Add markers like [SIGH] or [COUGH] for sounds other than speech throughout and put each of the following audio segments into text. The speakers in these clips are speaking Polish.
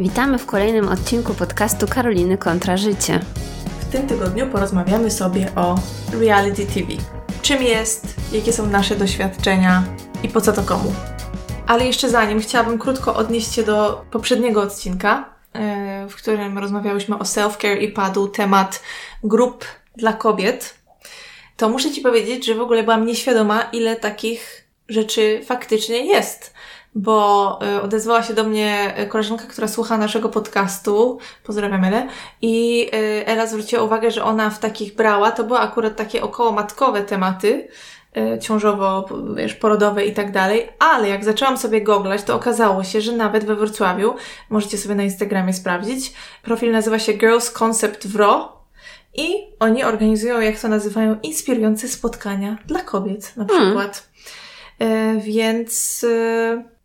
Witamy w kolejnym odcinku podcastu Karoliny Kontra Życie. W tym tygodniu porozmawiamy sobie o reality TV. Czym jest, jakie są nasze doświadczenia i po co to komu. Ale jeszcze zanim chciałabym krótko odnieść się do poprzedniego odcinka, e, w którym rozmawiałyśmy o self-care i padł temat grup dla kobiet, to muszę Ci powiedzieć, że w ogóle byłam nieświadoma, ile takich rzeczy faktycznie jest bo y, odezwała się do mnie koleżanka, która słucha naszego podcastu, pozdrawiam Elę, i y, Ela zwróciła uwagę, że ona w takich brała, to były akurat takie około matkowe tematy, ciążowo, wiesz, porodowe i tak dalej, ale jak zaczęłam sobie googlać, to okazało się, że nawet we Wrocławiu, możecie sobie na Instagramie sprawdzić, profil nazywa się Girls Concept Wro, i oni organizują, jak to nazywają, inspirujące spotkania dla kobiet, na hmm. przykład. Hmm. więc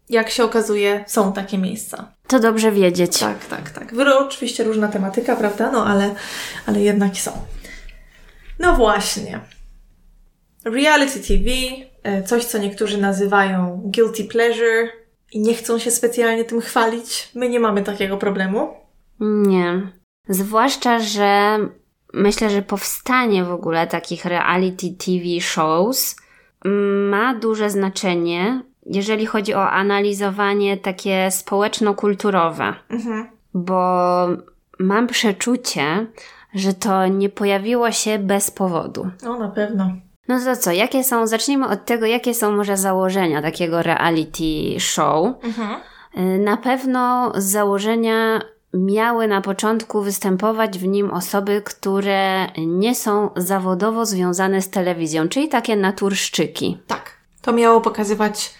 jak się okazuje, są takie miejsca. To dobrze wiedzieć. Tak, tak, tak. Wyro oczywiście różna tematyka, prawda? No ale, ale jednak są. No właśnie. Reality TV, e, coś co niektórzy nazywają guilty pleasure i nie chcą się specjalnie tym chwalić. My nie mamy takiego problemu. Nie. Zwłaszcza, że myślę, że powstanie w ogóle takich reality TV shows ma duże znaczenie jeżeli chodzi o analizowanie takie społeczno-kulturowe, mhm. bo mam przeczucie, że to nie pojawiło się bez powodu. No, na pewno. No to co, jakie są, zacznijmy od tego, jakie są może założenia takiego reality show. Mhm. Y, na pewno założenia miały na początku występować w nim osoby, które nie są zawodowo związane z telewizją, czyli takie naturszczyki. Tak. To miało pokazywać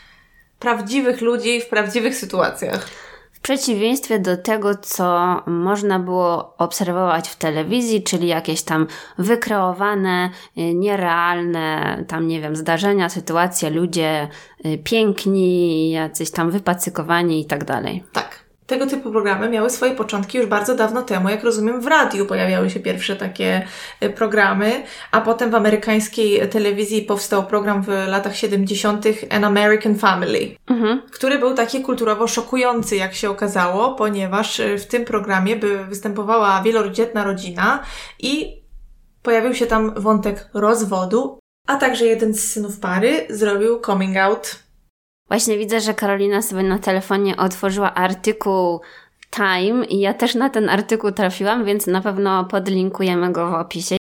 prawdziwych ludzi w prawdziwych sytuacjach. W przeciwieństwie do tego, co można było obserwować w telewizji, czyli jakieś tam wykreowane, y, nierealne, tam nie wiem, zdarzenia, sytuacje, ludzie y, piękni, jacyś tam wypacykowani i tak dalej. Tak. Tego typu programy miały swoje początki już bardzo dawno temu. Jak rozumiem, w radiu pojawiały się pierwsze takie y, programy, a potem w amerykańskiej telewizji powstał program w latach 70. An American Family, mhm. który był taki kulturowo szokujący, jak się okazało, ponieważ y, w tym programie by występowała wielodzietna rodzina i pojawił się tam wątek rozwodu, a także jeden z synów pary zrobił coming out Właśnie widzę, że Karolina sobie na telefonie otworzyła artykuł Time i ja też na ten artykuł trafiłam, więc na pewno podlinkujemy go w opisie.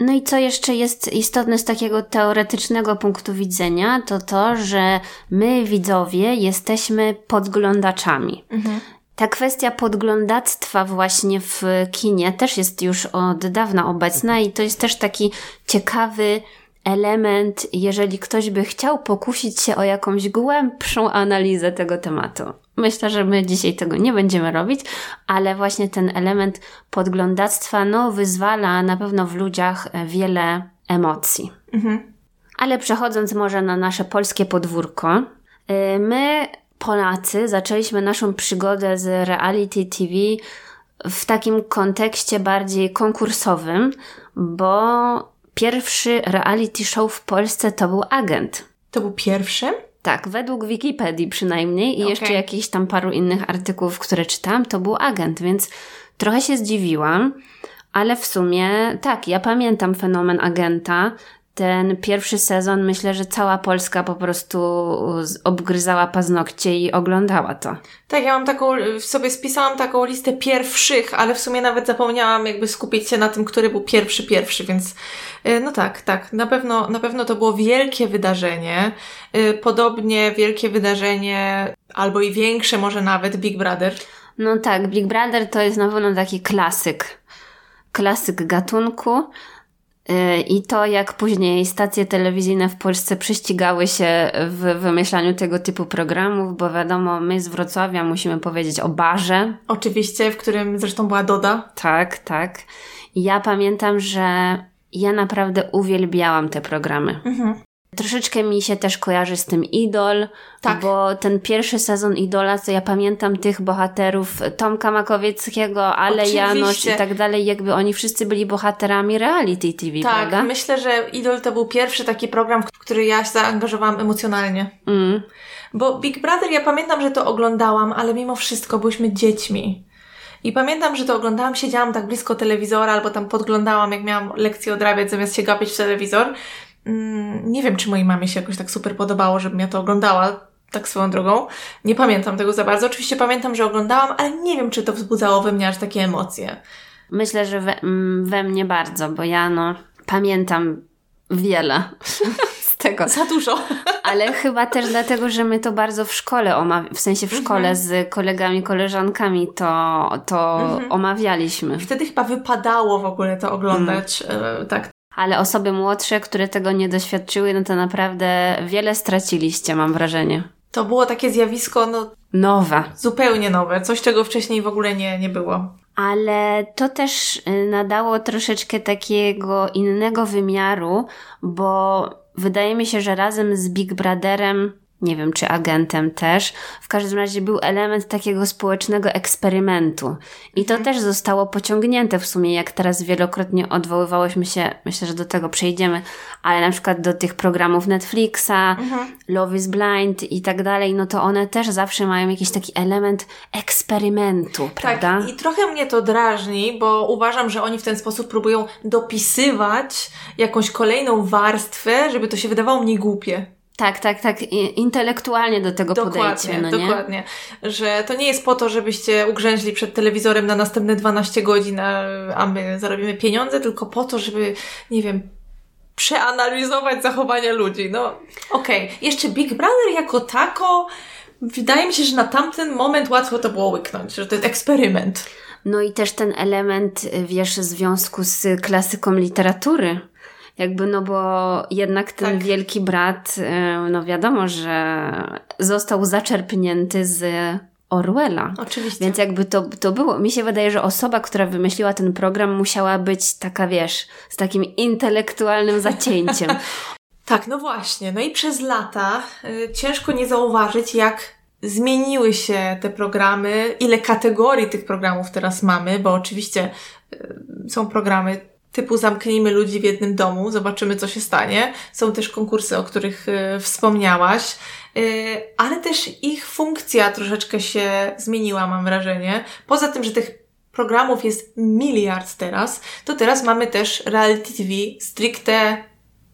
No i co jeszcze jest istotne z takiego teoretycznego punktu widzenia, to to, że my, widzowie, jesteśmy podglądaczami. Mhm. Ta kwestia podglądactwa właśnie w kinie też jest już od dawna obecna i to jest też taki ciekawy element, jeżeli ktoś by chciał pokusić się o jakąś głębszą analizę tego tematu. Myślę, że my dzisiaj tego nie będziemy robić, ale właśnie ten element podglądactwa, no, wyzwala na pewno w ludziach wiele emocji. Mhm. Ale przechodząc może na nasze polskie podwórko, y, my, Polacy, zaczęliśmy naszą przygodę z reality TV w takim kontekście bardziej konkursowym, bo pierwszy reality show w Polsce to był Agent. To był pierwszy? Tak, według Wikipedii przynajmniej i okay. jeszcze jakichś tam paru innych artykułów, które czytałam, to był Agent, więc trochę się zdziwiłam, ale w sumie tak, ja pamiętam fenomen Agenta ten pierwszy sezon myślę, że cała Polska po prostu obgryzała paznokcie i oglądała to. Tak, ja mam taką, sobie spisałam taką listę pierwszych, ale w sumie nawet zapomniałam jakby skupić się na tym, który był pierwszy, pierwszy, więc y, no tak, tak, na pewno, na pewno to było wielkie wydarzenie. Y, podobnie wielkie wydarzenie, albo i większe może nawet Big Brother. No tak, Big Brother to jest na pewno taki klasyk. Klasyk gatunku. Y, I to, jak później stacje telewizyjne w Polsce prześcigały się w wymyślaniu tego typu programów, bo wiadomo, my z Wrocławia musimy powiedzieć o barze. Oczywiście, w którym zresztą była Doda. Tak, tak. Ja pamiętam, że ja naprawdę uwielbiałam te programy. Mhm. Troszeczkę mi się też kojarzy z tym Idol, tak. bo ten pierwszy sezon Idola, co ja pamiętam tych bohaterów Tomka Makowieckiego, Ale Oczywiście. Janosz i tak dalej, jakby oni wszyscy byli bohaterami reality TV, tak, prawda? myślę, że Idol to był pierwszy taki program, w który ja się zaangażowałam emocjonalnie. Mm. Bo Big Brother, ja pamiętam, że to oglądałam, ale mimo wszystko byliśmy dziećmi. I pamiętam, że to oglądałam, siedziałam tak blisko telewizora, albo tam podglądałam, jak miałam lekcję odrabiać, zamiast się gapić w telewizor. Mm, nie wiem, czy mojej mamie się jakoś tak super podobało, żebym ja to oglądała, tak swoją drogą. Nie pamiętam tego za bardzo. Oczywiście pamiętam, że oglądałam, ale nie wiem, czy to wzbudzało we mnie aż takie emocje. Myślę, że we, mm, we mnie bardzo, bo ja no pamiętam wiele [LAUGHS] z tego. Za dużo. Ale chyba też dlatego, że my to bardzo w szkole omawialiśmy, w sensie w szkole mhm. z kolegami, koleżankami to, to mhm. omawialiśmy. Wtedy chyba wypadało w ogóle to oglądać. Mhm. Tak, ale osoby młodsze, które tego nie doświadczyły, no to naprawdę wiele straciliście, mam wrażenie. To było takie zjawisko, no. Nowe. Zupełnie nowe. Coś, czego wcześniej w ogóle nie, nie było. Ale to też y, nadało troszeczkę takiego innego wymiaru, bo wydaje mi się, że razem z Big Brotherem nie wiem czy agentem też. W każdym razie był element takiego społecznego eksperymentu. I to mhm. też zostało pociągnięte w sumie, jak teraz wielokrotnie odwoływałyśmy się, myślę, że do tego przejdziemy, ale na przykład do tych programów Netflixa, mhm. Love is Blind i tak dalej, no to one też zawsze mają jakiś taki element eksperymentu, tak, prawda? Tak, i trochę mnie to drażni, bo uważam, że oni w ten sposób próbują dopisywać jakąś kolejną warstwę, żeby to się wydawało mniej głupie. Tak, tak, tak. Intelektualnie do tego dokładnie, podejdźcie. No nie? Dokładnie. Że to nie jest po to, żebyście ugrzęźli przed telewizorem na następne 12 godzin, a my zarobimy pieniądze, tylko po to, żeby, nie wiem, przeanalizować zachowania ludzi. No, okej. Okay. Jeszcze Big Brother jako tako, wydaje mi się, że na tamten moment łatwo to było łyknąć, że to jest eksperyment. No i też ten element, wiesz, w związku z klasyką literatury jakby, no bo jednak ten tak. wielki brat, e, no wiadomo, że został zaczerpnięty z Orwella. Oczywiście. Więc jakby to, to było. Mi się wydaje, że osoba, która wymyśliła ten program, musiała być taka, wiesz, z takim intelektualnym zacięciem. [LAUGHS] tak, no właśnie. No i przez lata y, ciężko nie zauważyć, jak zmieniły się te programy, ile kategorii tych programów teraz mamy, bo oczywiście y, są programy typu zamknijmy ludzi w jednym domu, zobaczymy co się stanie. Są też konkursy, o których y, wspomniałaś, y, ale też ich funkcja troszeczkę się zmieniła, mam wrażenie. Poza tym, że tych programów jest miliard teraz, to teraz mamy też reality TV stricte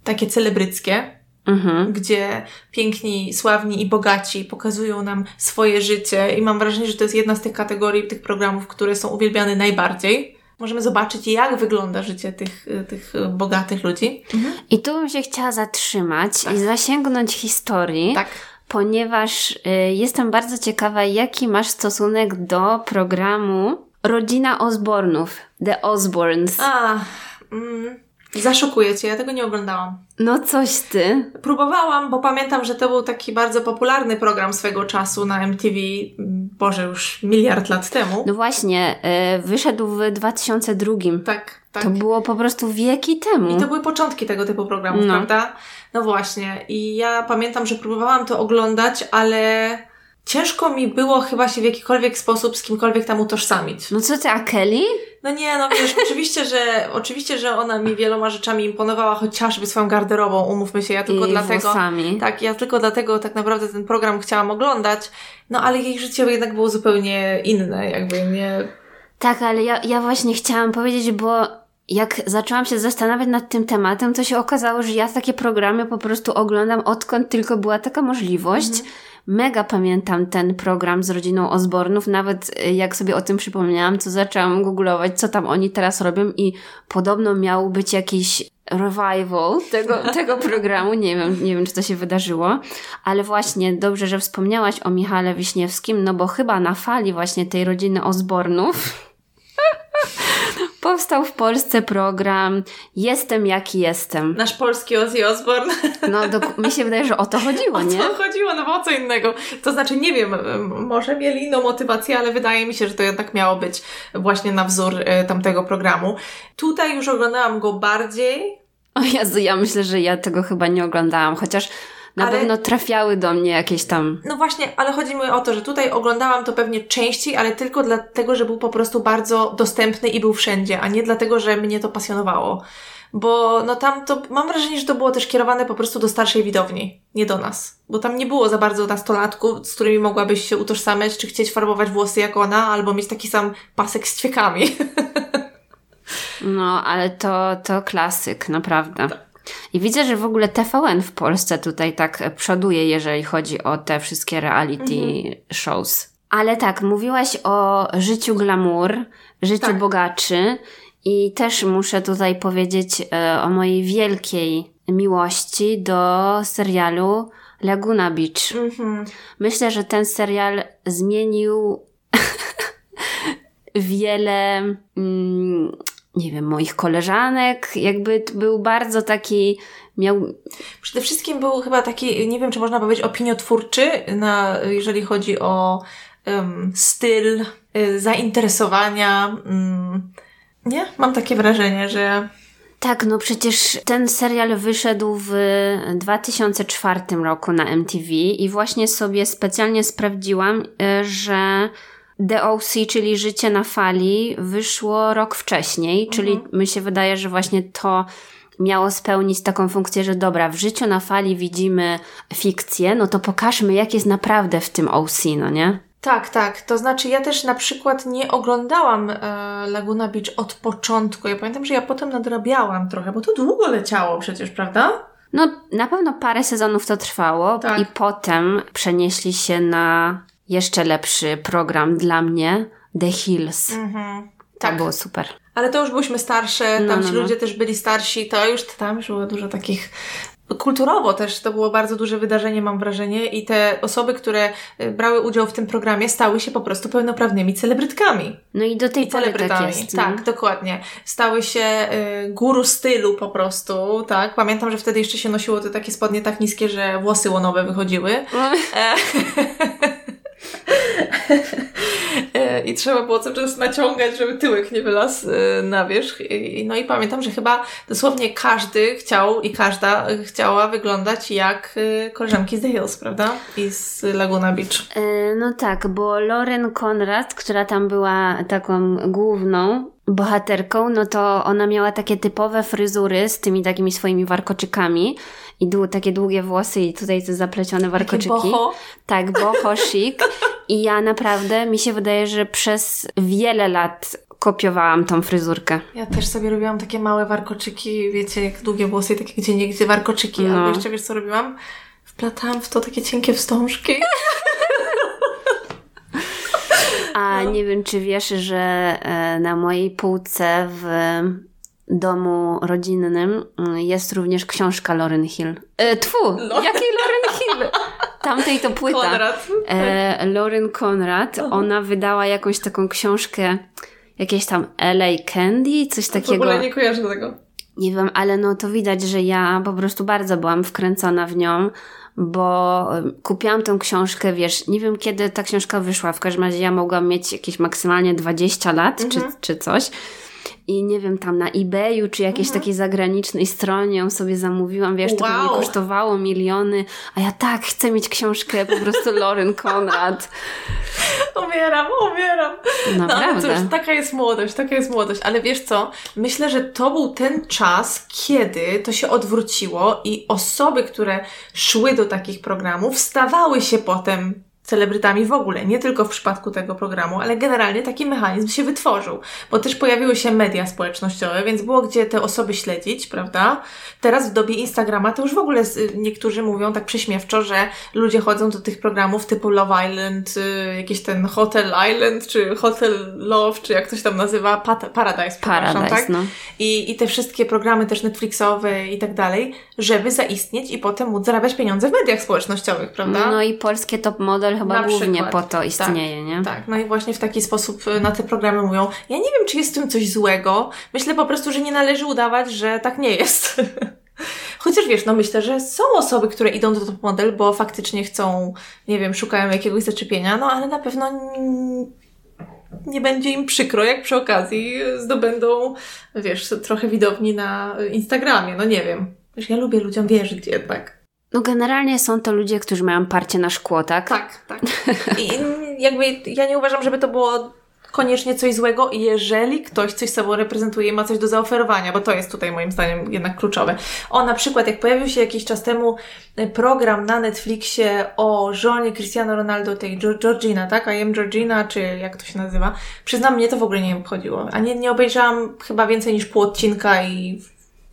takie celebryckie, Mhm. gdzie piękni, sławni i bogaci pokazują nam swoje życie i mam wrażenie, że to jest jedna z tych kategorii tych programów, które są uwielbiane najbardziej możemy zobaczyć, jak wygląda życie tych, tych bogatych ludzi. Mhm. I tu bym się chciała zatrzymać tak. i zasięgnąć historii. Tak. Ponieważ y, jestem bardzo ciekawa, jaki masz stosunek do programu Rodzina Osbornów, The Osborns. A, mm, Zaszokuje cię, ja tego nie oglądałam. No coś ty. Próbowałam, bo pamiętam, że to był taki bardzo popularny program swego czasu na MTV, Boże, już miliard lat temu. No właśnie, yy, wyszedł w 2002. Tak, tak. To było po prostu wieki temu. I to były początki tego typu programów, no. prawda? No właśnie. I ja pamiętam, że próbowałam to oglądać, ale ciężko mi było chyba się w jakikolwiek sposób z kimkolwiek tam utożsamić. No co ty, a Kelly? No nie, no wiesz, [LAUGHS] oczywiście, że oczywiście, że ona mi wieloma rzeczami imponowała, chociażby swoją garderobą, umówmy się, ja tylko I dlatego. Włosami. Tak, ja tylko dlatego tak naprawdę ten program chciałam oglądać, no ale jej życie jednak było zupełnie inne, jakby nie. Tak, ale ja, ja właśnie chciałam powiedzieć, bo jak zaczęłam się zastanawiać nad tym tematem, to się okazało, że ja takie programy po prostu oglądam odkąd tylko była taka możliwość. Mhm. Mega pamiętam ten program z rodziną Osbornów, nawet y, jak sobie o tym przypomniałam, to zaczęłam googlować, co tam oni teraz robią i podobno miał być jakiś revival tego, [LAUGHS] tego programu. Nie wiem, nie wiem, czy to się wydarzyło, ale właśnie dobrze, że wspomniałaś o Michale Wiśniewskim, no bo chyba na fali właśnie tej rodziny Osbornów [LAUGHS] powstał w Polsce program Jestem jaki jestem. Nasz polski Ozzy Osbourne. No, do, mi się wydaje, że o to chodziło, nie? [LAUGHS] O to chodziło, no bo o co innego. To znaczy, nie wiem, może mieli inną motywację, ale wydaje mi się, że to jednak miało być właśnie na wzór e, tamtego programu. Tutaj już oglądałam go bardziej O Jezu, ja myślę, że ja tego chyba nie oglądałam, chociaż na Ale- pewno trafiały do mnie jakieś tam... No właśnie, ale chodzi mi o to, że tutaj oglądałam to pewnie częściej, ale tylko dlatego, że był po prostu bardzo dostępny i był wszędzie, a nie dlatego, że mnie to pasjonowało. Bo no tam to, mam wrażenie, że to było też kierowane po prostu do starszej widowni, nie do nas. Bo tam nie było za bardzo nastolatków, z którymi mogłabyś się utożsamiać, czy chcieć farbować włosy jak ona, albo mieć taki sam pasek z ćwiekami. [LAUGHS] No, ale to, to klasyk, naprawdę. I widzę, że w ogóle TVN w Polsce tutaj tak przoduje, jeżeli chodzi o te wszystkie reality shows. Ale tak, mówiłaś o życiu glamour, życiu Tak. bogaczy i też muszę tutaj powiedzieć e, o mojej wielkiej miłości do serialu Laguna Beach. Mhm. Myślę, że ten serial zmienił [LAUGHS] wiele, mm, nie wiem, moich koleżanek. Jakby był bardzo taki, miał, Przede wszystkim był chyba taki, nie wiem, czy można powiedzieć opiniotwórczy, na, jeżeli chodzi o em, styl, y, zainteresowania. mm, nie? Mam takie wrażenie, że tak, no przecież ten serial wyszedł w 2004 roku na MTV i właśnie sobie specjalnie sprawdziłam, y, że The OC, czyli Życie na fali, wyszło rok wcześniej, czyli mi się wydaje, że właśnie to miało spełnić taką funkcję, że dobra, w Życiu na fali widzimy fikcję, no to pokażmy, jak jest naprawdę w tym OC, no nie? Tak, tak. To znaczy, ja też na przykład nie oglądałam e, Laguna Beach od początku. Ja pamiętam, że ja potem nadrabiałam trochę, bo to długo leciało przecież, prawda? No, na pewno parę sezonów to trwało Tak. i potem przenieśli się na jeszcze lepszy program dla mnie, The Hills. Mhm. To Tak. było super. Ale to już byliśmy starsze, tam No, ci no, no. ludzie też byli starsi, to już tam już było dużo takich. Kulturowo też to było bardzo duże wydarzenie, mam wrażenie, i te osoby, które y, brały udział w tym programie, stały się po prostu pełnoprawnymi celebrytkami. No i do tej I pory tak jest. no. tak, dokładnie. Stały się y, guru stylu po prostu, tak. Pamiętam, że wtedy jeszcze się nosiło te takie spodnie tak niskie, że włosy łonowe wychodziły. E, E, [LAUGHS] [LAUGHS] I trzeba było cały czas naciągać, żeby tyłek nie wylazł e, na wierzch. No i pamiętam, że chyba dosłownie każdy chciał i każda chciała wyglądać jak e, koleżanki z The Hills, prawda? I z Laguna Beach. E, No tak, bo Lauren Conrad, która tam była taką główną bohaterką, no to ona miała takie typowe fryzury z tymi takimi swoimi warkoczykami i było takie długie włosy i tutaj te zaplecione Takie warkoczyki. boho. Tak, boho [LAUGHS] chic. I ja naprawdę, mi się wydaje, że przez wiele lat kopiowałam tą fryzurkę. Ja też sobie robiłam takie małe warkoczyki, wiecie, jak długie włosy i takie gdzie niegdzie warkoczyki. No. Albo jeszcze wiesz co robiłam? Wplatałam w to takie cienkie wstążki. [LAUGHS] A No. nie wiem, czy wiesz, że e, na mojej półce w domu rodzinnym mm, jest również książka Lauren Hill. E, tfu, Lauren- jakiej Lauren Hill? Tamtej to płyta. Konrad. E, Lauren Conrad, ona wydała jakąś taką książkę, jakieś tam LA Candy, coś W takiego. ogóle nie kojarzę tego. Nie wiem, ale no to widać, że ja po prostu bardzo byłam wkręcona w nią, bo kupiłam tę książkę, wiesz, nie wiem kiedy ta książka wyszła, w każdym razie ja mogłam mieć jakieś maksymalnie 20 lat czy, czy coś. I nie wiem, tam na eBayu, czy jakiejś takiej zagranicznej stronie ją sobie zamówiłam, wiesz, to Wow. pewnie kosztowało miliony, a ja tak chcę mieć książkę po prostu Lauren Conrad. [LAUGHS] Umieram, umieram. No Naprawdę. cóż, taka jest młodość, taka jest młodość. Ale wiesz co? Myślę, że to był ten czas, kiedy to się odwróciło i osoby, które szły do takich programów, stawały się potem celebrytami w ogóle, nie tylko w przypadku tego programu, ale generalnie taki mechanizm się wytworzył, bo też pojawiły się media społecznościowe, więc było gdzie te osoby śledzić, prawda? Teraz w dobie Instagrama to już w ogóle niektórzy mówią tak prześmiewczo, że ludzie chodzą do tych programów typu Love Island, y, jakiś ten Hotel Island, czy Hotel Love, czy jak to się tam nazywa, Pat- Paradise, Paradise, tak? no. I, I te wszystkie programy też Netflixowe i tak dalej, żeby zaistnieć i potem móc zarabiać pieniądze w mediach społecznościowych, prawda? No i polskie top model chyba Na głównie przykład. po to istnieje, nie? Tak, no i właśnie w taki sposób y, na te programy mówią. Ja nie wiem, czy jest w tym coś złego. Myślę po prostu, że nie należy udawać, że tak nie jest. [LAUGHS] Chociaż wiesz, no myślę, że są osoby, które idą do top model, bo faktycznie chcą, nie wiem, szukają jakiegoś zaczepienia, no ale na pewno nie będzie im przykro, jak przy okazji zdobędą, wiesz, trochę widowni na Instagramie. No nie wiem. Wiesz, ja lubię ludziom wierzyć jednak. No generalnie są to ludzie, którzy mają parcie na szkło, tak? Tak, tak. I jakby ja nie uważam, żeby to było koniecznie coś złego, jeżeli ktoś coś sobą reprezentuje i ma coś do zaoferowania, bo to jest tutaj moim zdaniem jednak kluczowe. O, na przykład, jak pojawił się jakiś czas temu e, program na Netflixie o żonie Cristiano Ronaldo, tej Georgina, tak? I am Georgina, czy jak to się nazywa. Przyznam, mnie to w ogóle nie obchodziło. A nie, nie obejrzałam chyba więcej niż pół odcinka i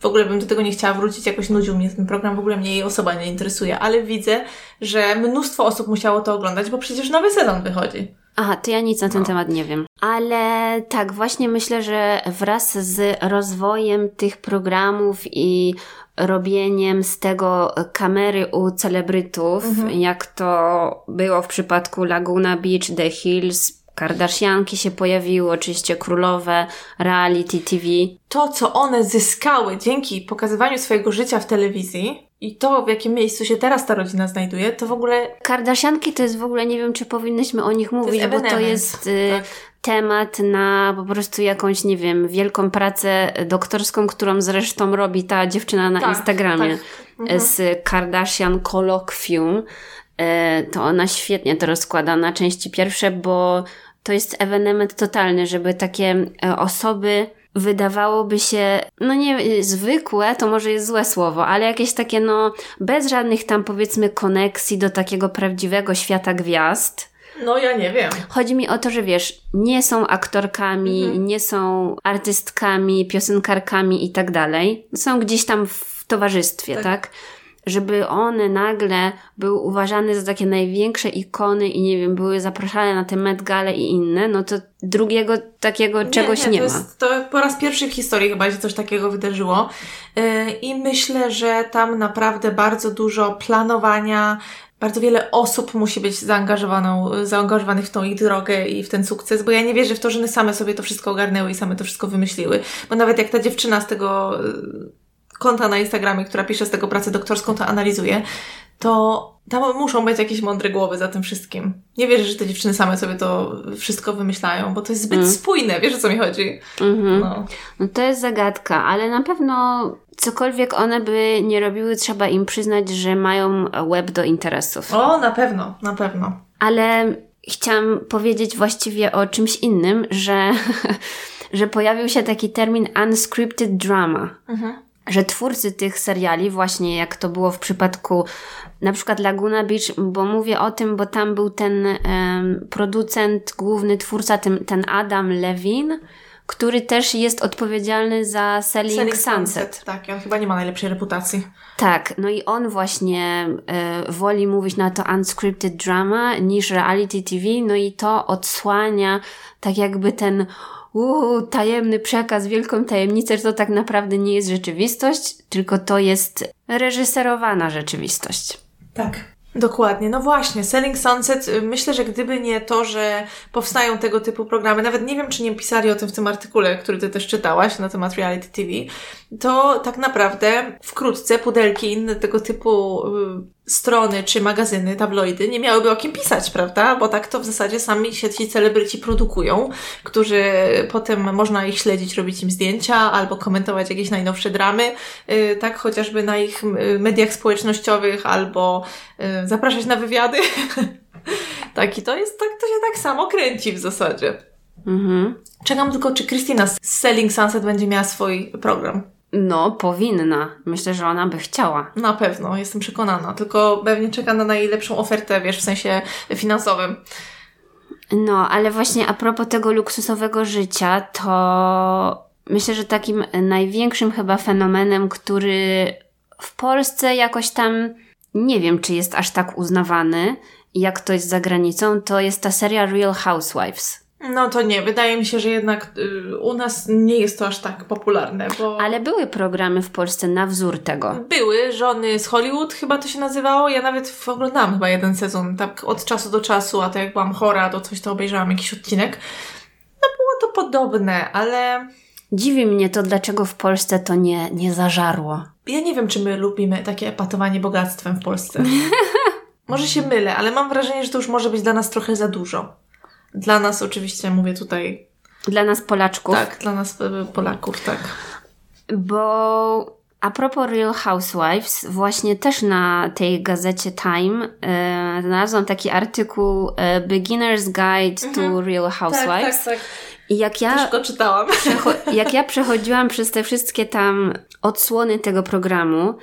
w ogóle bym do tego nie chciała wrócić, jakoś nudził mnie ten program, w ogóle mnie jej osoba nie interesuje, ale widzę, że mnóstwo osób musiało to oglądać, bo przecież nowy sezon wychodzi. Aha, to ja nic na ten no. temat nie wiem. Ale tak, właśnie myślę, że wraz z rozwojem tych programów i robieniem z tego kamery u celebrytów, mhm. jak to było w przypadku Laguna Beach, The Hills, Kardashianki się pojawiły, oczywiście królowe, reality TV. To, co one zyskały dzięki pokazywaniu swojego życia w telewizji i to, w jakim miejscu się teraz ta rodzina znajduje, to w ogóle... Kardashianki to jest w ogóle, nie wiem, czy powinnyśmy o nich mówić, to bo to jest y, tak. temat na po prostu jakąś, nie wiem, wielką pracę doktorską, którą zresztą robi ta dziewczyna na tak, Instagramie tak. Mhm. z Kardashian Colloquium. Y, to ona świetnie to rozkłada na części pierwsze, bo to jest ewenement totalny, żeby takie e, osoby wydawałoby się, no nie zwykłe, to może jest złe słowo, ale jakieś takie, no, bez żadnych tam powiedzmy koneksji do takiego prawdziwego świata gwiazd. No, ja nie wiem. Chodzi mi o to, że wiesz, nie są aktorkami, mhm. nie są artystkami, piosenkarkami i tak dalej. Są gdzieś tam w towarzystwie, tak? tak? Żeby one nagle były uważane za takie największe ikony i nie wiem, były zapraszane na te Met Gale i inne, no to drugiego takiego nie, czegoś nie, nie to ma. Jest, to po raz pierwszy w historii chyba się coś takiego wydarzyło yy, i myślę, że tam naprawdę bardzo dużo planowania, bardzo wiele osób musi być zaangażowaną, zaangażowanych w tą ich drogę i w ten sukces, bo ja nie wierzę w to, że one same sobie to wszystko ogarnęły i same to wszystko wymyśliły. Bo nawet jak ta dziewczyna z tego konta na Instagramie, która pisze z tego pracę doktorską, to analizuje, to tam muszą być jakieś mądre głowy za tym wszystkim. Nie wierzę, że te dziewczyny same sobie to wszystko wymyślają, bo to jest zbyt mm. spójne, wiesz o co mi chodzi? Mm-hmm. No. no to jest zagadka, ale na pewno cokolwiek one by nie robiły, trzeba im przyznać, że mają web do interesów. O, na pewno, na pewno. Ale chciałam powiedzieć właściwie o czymś innym, że, [LAUGHS] że pojawił się taki termin unscripted drama. Mhm że twórcy tych seriali, właśnie jak to było w przypadku na przykład Laguna Beach, bo mówię o tym, bo tam był ten um, producent, główny twórca, ten, ten Adam Levin, który też jest odpowiedzialny za Selling, Selling Sunset. Sunset. Tak, on chyba nie ma najlepszej reputacji. Tak, no i on właśnie e, woli mówić na to unscripted drama niż reality TV, no i to odsłania tak jakby ten uuu, tajemny przekaz, wielką tajemnicę, że to tak naprawdę nie jest rzeczywistość, tylko to jest reżyserowana rzeczywistość. Tak. Dokładnie, no właśnie, Selling Sunset, y, myślę, że gdyby nie to, że powstają tego typu programy, nawet nie wiem, czy nie pisali o tym w tym artykule, który ty też czytałaś na temat reality TV, to tak naprawdę wkrótce pudelki inne tego typu y, strony czy magazyny, tabloidy nie miałyby o kim pisać, prawda? Bo tak to w zasadzie sami się ci celebryci produkują, którzy potem można ich śledzić, robić im zdjęcia albo komentować jakieś najnowsze dramy, yy, tak chociażby na ich yy, mediach społecznościowych albo yy, zapraszać na wywiady. [LAUGHS] tak i to jest, tak to się tak samo kręci w zasadzie. Mhm. Czekam tylko, czy Krystyna z Selling Sunset będzie miała swój program. No, powinna. Myślę, że ona by chciała. Na pewno, jestem przekonana. Tylko pewnie czeka na najlepszą ofertę, wiesz, w sensie finansowym. No, ale właśnie a propos tego luksusowego życia, to myślę, że takim największym chyba fenomenem, który w Polsce jakoś tam nie wiem, czy jest aż tak uznawany, jak to jest za granicą, to jest ta seria Real Housewives. No to nie, wydaje mi się, że jednak y, u nas nie jest to aż tak popularne, bo... Ale były programy w Polsce na wzór tego. Były, Żony z Hollywood chyba to się nazywało, ja nawet oglądałam chyba jeden sezon, tak od czasu do czasu, a to jak byłam chora, to coś to obejrzałam, jakiś odcinek. No było to podobne, ale... Dziwi mnie to, dlaczego w Polsce to nie, nie zażarło. Ja nie wiem, czy my lubimy takie epatowanie bogactwem w Polsce. [LAUGHS] może się mylę, ale mam wrażenie, że to już może być dla nas trochę za dużo. Dla nas oczywiście, mówię tutaj. Dla nas Polaczków. Tak, dla nas e, Polaków, tak. Bo a propos Real Housewives, właśnie też na tej gazecie Time e, znalazłam taki artykuł e, Beginner's Guide mhm. to Real Housewives. Tak, tak, tak. I jak ja, Też go czytałam. [LAUGHS] jak ja przechodziłam przez te wszystkie tam odsłony tego programu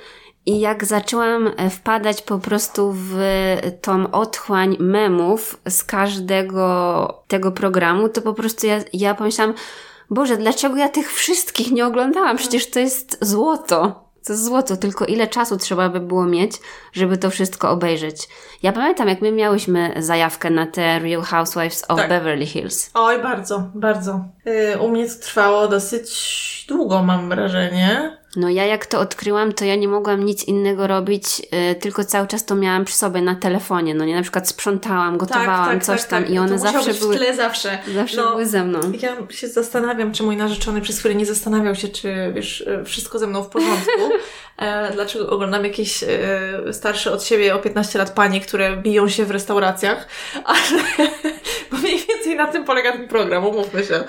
i jak zaczęłam e, wpadać po prostu w tą otchłań memów z każdego tego programu, to po prostu ja, ja pomyślałam, Boże, dlaczego ja tych wszystkich nie oglądałam? Przecież to jest złoto. To jest złoto, tylko ile czasu trzeba by było mieć, żeby to wszystko obejrzeć. Ja pamiętam, jak my miałyśmy zajawkę na te Real Housewives of tak. Beverly Hills. Oj, bardzo, bardzo. Yy, u mnie to trwało dosyć długo, mam wrażenie. No ja jak to odkryłam, to ja nie mogłam nic innego robić, yy, tylko cały czas to miałam przy sobie na telefonie. No nie, na przykład sprzątałam, gotowałam tak, tak, coś tak, tam i one zawsze były. w tle zawsze. Zawsze no, były ze mną. Ja się zastanawiam, czy mój narzeczony przez chwilę nie zastanawiał się, czy wiesz, e, wszystko ze mną w porządku. e, dlaczego oglądam jakieś e, starsze od siebie o 15 lat panie, które biją się w restauracjach, ale [LAUGHS] bo mniej więcej na tym polega ten program, umówmy się.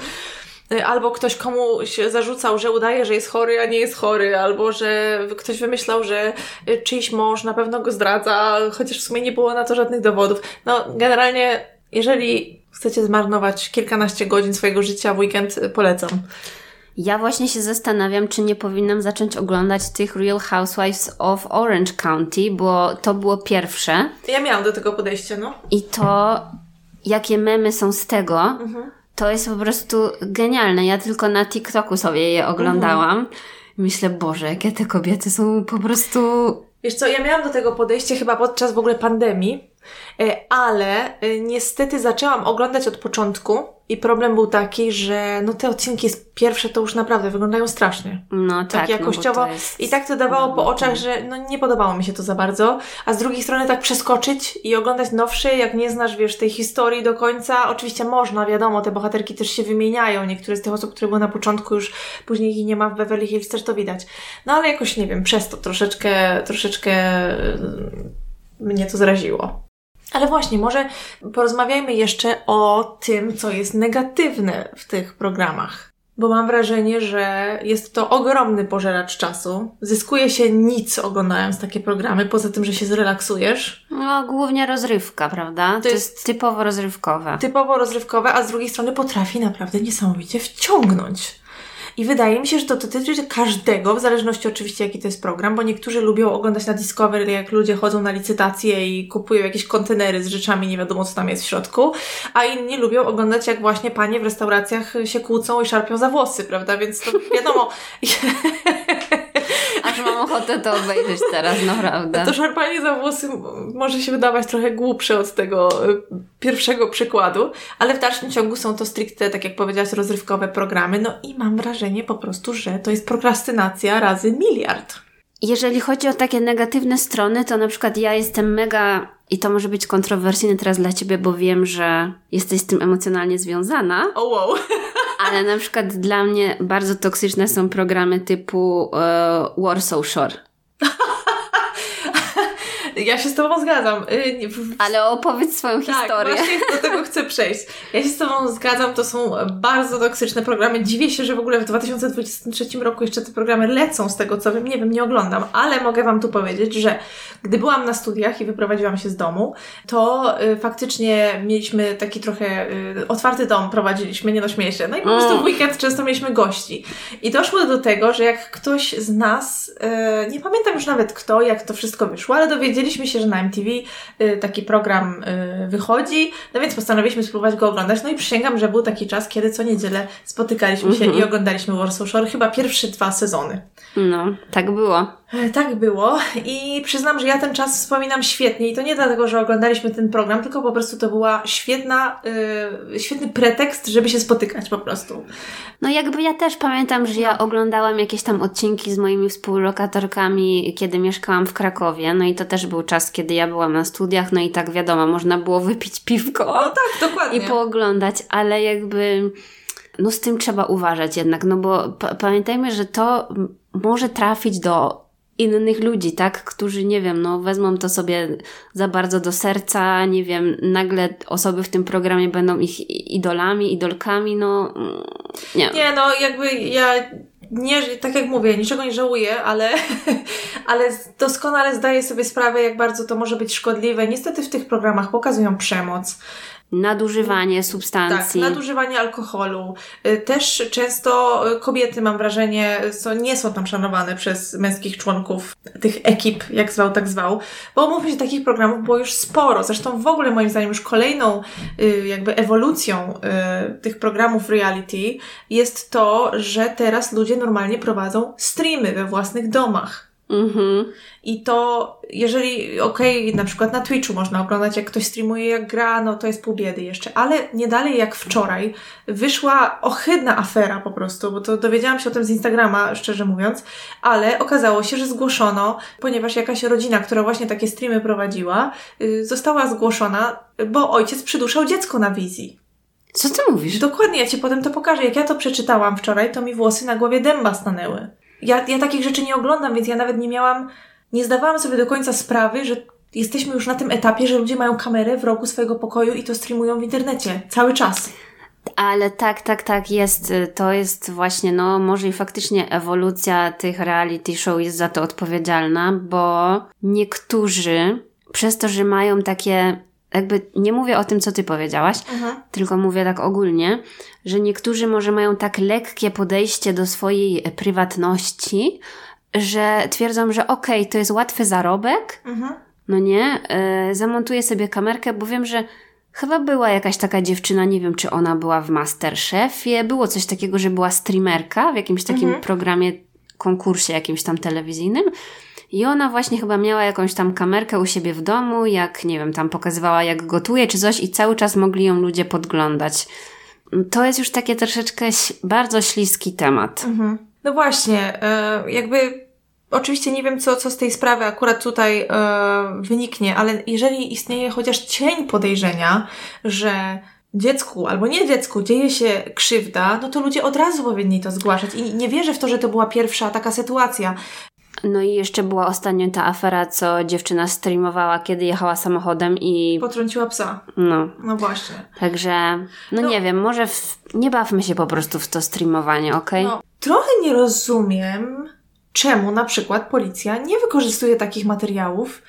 Y, albo ktoś komu się zarzucał, że udaje, że jest chory, a nie jest chory, albo że ktoś wymyślał, że y, czyjś mąż na pewno go zdradza, chociaż w sumie nie było na to żadnych dowodów. No, generalnie, jeżeli chcecie zmarnować kilkanaście godzin swojego życia w weekend, y, polecam. Ja właśnie się zastanawiam, czy nie powinnam zacząć oglądać tych Real Housewives of Orange County, bo to było pierwsze. Ja miałam do tego podejście, no. I to, jakie memy są z tego, mhm to jest po prostu genialne. Ja tylko na TikToku sobie je oglądałam. Mhm. Myślę, Boże, jakie te kobiety są po prostu. Wiesz co, ja miałam do tego podejście chyba podczas w ogóle pandemii, e, ale e, niestety zaczęłam oglądać od początku i problem był taki, że no te odcinki pierwsze to już naprawdę wyglądają strasznie. No tak. Tak jakościowo. No I tak to dawało po oczach, że no nie podobało mi się to za bardzo. A z drugiej strony tak przeskoczyć i oglądać nowszy, jak nie znasz, wiesz, tej historii do końca. Oczywiście można, wiadomo, te bohaterki też się wymieniają. Niektóre z tych osób, które były na początku już później ich nie ma w Beverly Hills, też to widać. No ale jakoś, nie wiem, przez to troszeczkę, troszeczkę yy, mnie to zraziło. Ale właśnie, może porozmawiajmy jeszcze o tym, co jest negatywne w tych programach. Bo mam wrażenie, że jest to ogromny pożeracz czasu. Zyskuje się nic oglądając takie programy, poza tym, że się zrelaksujesz. No, głównie rozrywka, prawda? To, to jest, jest typowo rozrywkowe. Typowo rozrywkowe, a z drugiej strony potrafi naprawdę niesamowicie wciągnąć. I wydaje mi się, że to dotyczy każdego, w zależności oczywiście jaki to jest program, bo niektórzy lubią oglądać na Discovery, jak ludzie chodzą na licytacje i kupują jakieś kontenery z rzeczami, nie wiadomo co tam jest w środku, a inni lubią oglądać jak właśnie panie w restauracjach się kłócą i szarpią za włosy, prawda? Więc to wiadomo... [LAUGHS] Ochotę to obejrzeć teraz, naprawdę. To szarpanie za włosy może się wydawać trochę głupsze od tego y, pierwszego przykładu, ale w dalszym ciągu są to stricte, tak jak powiedziałaś, rozrywkowe programy. No i mam wrażenie po prostu, że to jest prokrastynacja razy miliard. Jeżeli chodzi o takie negatywne strony, to na przykład ja jestem mega, i to może być kontrowersyjne teraz dla ciebie, bo wiem, że jesteś z tym emocjonalnie związana. Oh wow. Ale na przykład dla mnie bardzo toksyczne są programy typu uh, Warsaw Shore. [LAUGHS] Ja się z Tobą zgadzam. Y, Ale opowiedz swoją tak, historię. właśnie do tego chcę przejść. Ja się z Tobą zgadzam, to są bardzo toksyczne programy. Dziwię się, że w ogóle w 2023 roku jeszcze te programy lecą z tego, co wiem. Nie wiem, nie oglądam, ale mogę Wam tu powiedzieć, że gdy byłam na studiach i wyprowadziłam się z domu, to y, faktycznie mieliśmy taki trochę y, otwarty dom, prowadziliśmy, nie no śmieję się. No i po prostu w weekend często mieliśmy gości. I doszło do tego, że jak ktoś z nas, y, nie pamiętam już nawet kto, jak to wszystko wyszło, ale dowiedzieliśmy się, że na MTV y, taki program y, wychodzi, no więc postanowiliśmy spróbować go oglądać. No i przysięgam, że był taki czas, kiedy co niedzielę spotykaliśmy się mm -hmm. i oglądaliśmy Warsaw Shore, chyba pierwsze dwa sezony. No, tak było. E, tak było i przyznam, że ja ten czas wspominam świetnie i to nie dlatego, że oglądaliśmy ten program, tylko po prostu to była świetna, yy, świetny pretekst, żeby się spotykać po prostu. No jakby ja też pamiętam, że ja oglądałam jakieś tam odcinki z moimi współlokatorkami, kiedy mieszkałam w Krakowie, no i to też był czas, kiedy ja byłam na studiach, no i tak wiadomo, można było wypić piwko. No tak, dokładnie. I pooglądać, ale jakby no z tym trzeba uważać jednak, no bo pamiętajmy, że to może trafić do innych ludzi, tak? Którzy, nie wiem, no wezmą to sobie za bardzo do serca, nie wiem, nagle osoby w tym programie będą ich idolami, idolkami, no nie. Nie, no jakby ja nie, tak jak mówię, niczego nie żałuję, ale, [LAUGHS] ale doskonale zdaję sobie sprawę, jak bardzo to może być szkodliwe. Niestety w tych programach pokazują przemoc. Nadużywanie substancji. Tak, nadużywanie alkoholu. Y, też często y, kobiety, mam wrażenie, są, nie są tam szanowane przez męskich członków tych ekip, jak zwał, tak zwał. Bo umówmy się, takich programów było już sporo. Zresztą w ogóle moim zdaniem już kolejną y, jakby ewolucją tych programów reality jest to, że teraz ludzie normalnie prowadzą streamy we własnych domach. Mhm. I to, jeżeli, okej, okay, na przykład na Twitchu można oglądać, jak ktoś streamuje, jak gra, no to jest pół biedy jeszcze, ale nie dalej jak wczoraj wyszła ohydna afera po prostu, bo to dowiedziałam się o tym z Instagrama, szczerze mówiąc, ale okazało się, że zgłoszono, ponieważ jakaś rodzina, która właśnie takie streamy prowadziła, yy, została zgłoszona, bo ojciec przyduszał dziecko na wizji. Co ty mówisz? Dokładnie, ja ci potem to pokażę. Jak ja to przeczytałam wczoraj, to mi włosy na głowie dęba stanęły ja, ja takich rzeczy nie oglądam, więc ja nawet nie miałam, nie zdawałam sobie do końca sprawy, że jesteśmy już na tym etapie, że ludzie mają kamerę w rogu swojego pokoju i to streamują w internecie cały czas. Ale tak, tak, tak jest. To jest właśnie, no może i faktycznie ewolucja tych reality show jest za to odpowiedzialna, bo niektórzy przez to, że mają takie jakby nie mówię o tym, co ty powiedziałaś, mhm. tylko mówię tak ogólnie, że niektórzy może mają tak lekkie podejście do swojej prywatności, że twierdzą, że okej, okay, to jest łatwy zarobek, mhm. no nie, e, zamontuję sobie kamerkę, bo wiem, że chyba była jakaś taka dziewczyna, nie wiem, czy ona była w Masterchefie, było coś takiego, że była streamerka w jakimś takim mhm. programie, konkursie jakimś tam telewizyjnym, i ona właśnie chyba miała jakąś tam kamerkę u siebie w domu, jak nie wiem, tam pokazywała jak gotuje czy coś i cały czas mogli ją ludzie podglądać. To jest już takie troszeczkę bardzo śliski temat. Mhm. No właśnie, e, jakby Oczywiście nie wiem, co, co z tej sprawy akurat tutaj e, wyniknie, ale jeżeli istnieje chociaż cień podejrzenia, że dziecku albo nie dziecku dzieje się krzywda, no to ludzie od razu powinni to zgłaszać. I nie wierzę w to, że to była pierwsza taka sytuacja. No i jeszcze była ostatnio ta afera, co dziewczyna streamowała, kiedy jechała samochodem i... Potrąciła psa. No. No właśnie. Także, no, no nie wiem, może w... nie bawmy się po prostu w to streamowanie, okej? Okay? No, trochę nie rozumiem, czemu na przykład policja nie wykorzystuje takich materiałów,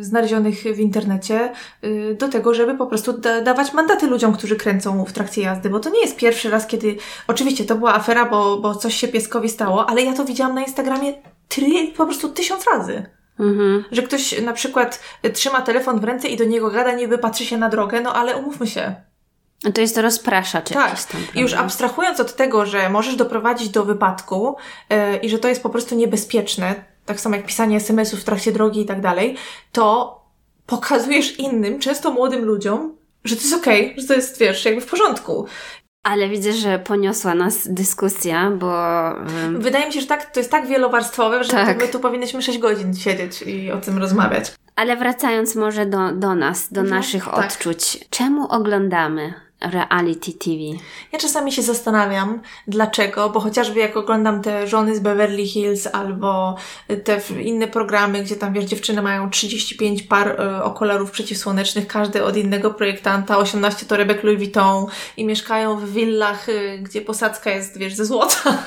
znalezionych w internecie yy, do tego, żeby po prostu da dawać mandaty ludziom, którzy kręcą w trakcie jazdy, bo to nie jest pierwszy raz, kiedy oczywiście to była afera, bo, bo coś się pieskowi stało, ale ja to widziałam na Instagramie tyle, po prostu tysiąc razy. Mhm. Że ktoś na przykład trzyma telefon w ręce i do niego gada, niby patrzy się na drogę, no ale umówmy się. To jest rozpraszacz tak. I już abstrahując od tego, że możesz doprowadzić do wypadku yy, i że to jest po prostu niebezpieczne, tak samo jak pisanie SMS-ów w trakcie drogi i tak dalej, to pokazujesz innym, często młodym ludziom, że to jest okej, okay, że to jest, wiesz, jakby w porządku. Ale widzę, że poniosła nas dyskusja, bo... Wydaje mi się, że tak, to jest tak wielowarstwowe, że tak. my tu powinniśmy 6 godzin siedzieć i o tym rozmawiać. Ale wracając może do, do nas, do mhm, naszych tak. odczuć. Czemu oglądamy reality TV. Ja czasami się zastanawiam, dlaczego, bo chociażby jak oglądam te żony z Beverly Hills albo te inne programy, gdzie tam wiesz, dziewczyny mają 35 par y, okularów przeciwsłonecznych, każdy od innego projektanta, 18 torebek Louis Vuitton i mieszkają w willach, y, gdzie posadzka jest, wiesz, ze złota.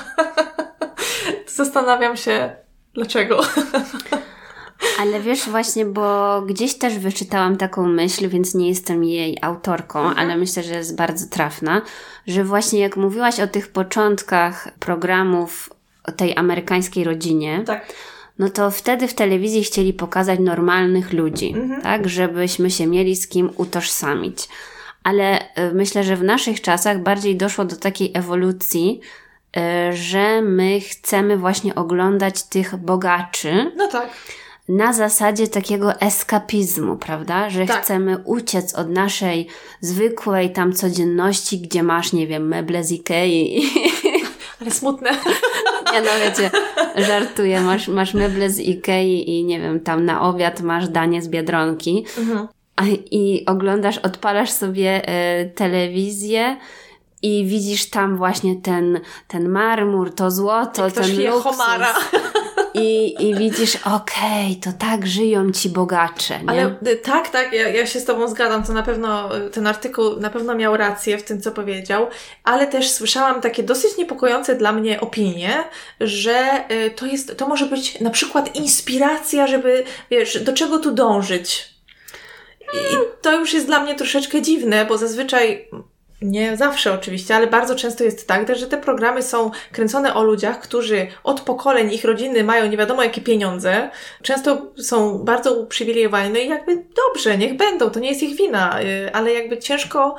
[LAUGHS] Zastanawiam się, dlaczego. [LAUGHS] Ale wiesz właśnie, bo gdzieś też wyczytałam taką myśl, więc nie jestem jej autorką, mhm. ale myślę, że jest bardzo trafna, że właśnie jak mówiłaś o tych początkach programów o tej amerykańskiej rodzinie, tak. no to wtedy w telewizji chcieli pokazać normalnych ludzi, mhm. tak, żebyśmy się mieli z kim utożsamić. Ale y, myślę, że w naszych czasach bardziej doszło do takiej ewolucji, y, że my chcemy właśnie oglądać tych bogaczy. No tak na zasadzie takiego eskapizmu, prawda? Że tak. chcemy uciec od naszej zwykłej tam codzienności, gdzie masz, nie wiem, meble z Ikei. [LAUGHS] Ale smutne. [LAUGHS] Nie no wiecie, żartuję, masz, masz meble z Ikei i nie wiem, tam na obiad masz danie z Biedronki mhm. i oglądasz, odpalasz sobie y, telewizję i widzisz tam właśnie ten, ten marmur, to złoto, ten luksus. Homara [LAUGHS] i, i widzisz, okej, okay, to tak żyją ci bogacze, nie? Ale y, tak, tak, ja, ja się z Tobą zgadzam, to na pewno, y, ten artykuł na pewno miał rację w tym, co powiedział, ale też słyszałam takie dosyć niepokojące dla mnie opinie, że y, to jest, to może być na przykład inspiracja, żeby, wiesz, do czego tu dążyć. I to już jest dla mnie troszeczkę dziwne, bo zazwyczaj nie zawsze oczywiście, ale bardzo często jest tak, że te programy są kręcone o ludziach, którzy od pokoleń ich rodziny mają nie wiadomo jakie pieniądze, często są bardzo uprzywilejowani, no i jakby dobrze, niech będą, to nie jest ich wina, y, ale jakby ciężko,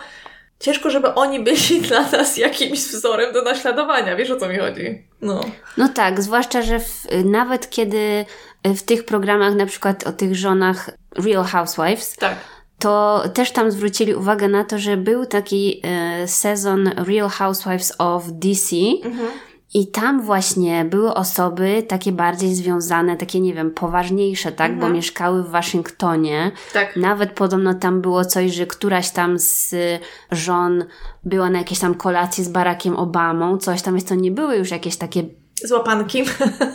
ciężko, żeby oni byli [LAUGHS] dla nas jakimś wzorem do naśladowania, wiesz o co mi chodzi? No, no tak, zwłaszcza, że w, nawet kiedy w tych programach, na przykład o tych żonach Real Housewives, tak to też tam zwrócili uwagę na to, że był taki e, sezon Real Housewives of DC. Mhm. I tam właśnie były osoby takie bardziej związane, takie nie wiem, poważniejsze, tak? Mhm. Bo mieszkały w Waszyngtonie. Tak. Nawet podobno tam było coś, że któraś tam z żon była na jakiejś tam kolacji z Barackiem Obamą, coś tam, jest to nie były już jakieś takie złapanki. [LAUGHS]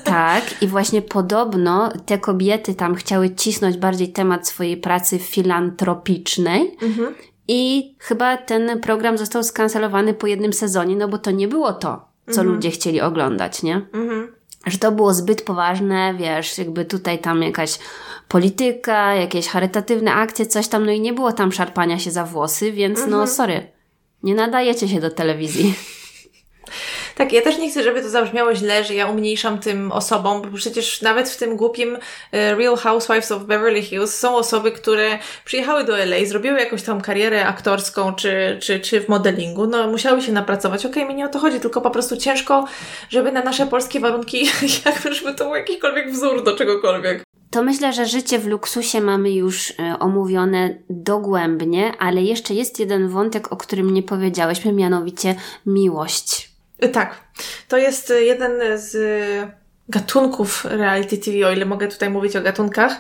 Tak, i właśnie podobno te kobiety tam chciały cisnąć bardziej temat swojej pracy filantropicznej. Mhm. I chyba ten program został skancelowany po jednym sezonie, no bo to nie było to, co mhm. ludzie chcieli oglądać, nie? Mhm. Że to było zbyt poważne, wiesz, jakby tutaj tam jakaś polityka, jakieś charytatywne akcje, coś tam, no i nie było tam szarpania się za włosy, więc no mhm. sorry, nie nadajecie się do telewizji. [LAUGHS] Tak, ja też nie chcę, żeby to zabrzmiało źle, że ja umniejszam tym osobom, bo przecież nawet w tym głupim e, Real Housewives of Beverly Hills są osoby, które przyjechały do LA, zrobiły jakąś tam karierę aktorską czy, czy, czy w modelingu, no musiały się napracować. Okej, okay, mi nie o to chodzi, tylko po prostu ciężko, żeby na nasze polskie warunki, [LAUGHS] jakby żeby to był jakikolwiek wzór do czegokolwiek. To myślę, że życie w luksusie mamy już y, omówione dogłębnie, ale jeszcze jest jeden wątek, o którym nie powiedziałyśmy, mianowicie miłość. Tak, to jest jeden z gatunków reality TV, o ile mogę tutaj mówić o gatunkach,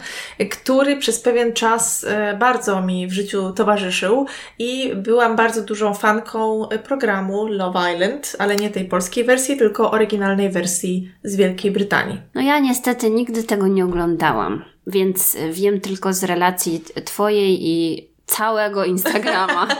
który przez pewien czas bardzo mi w życiu towarzyszył i byłam bardzo dużą fanką programu Love Island, ale nie tej polskiej wersji, tylko oryginalnej wersji z Wielkiej Brytanii. No ja niestety nigdy tego nie oglądałam, więc wiem tylko z relacji Twojej i całego Instagrama. [LAUGHS]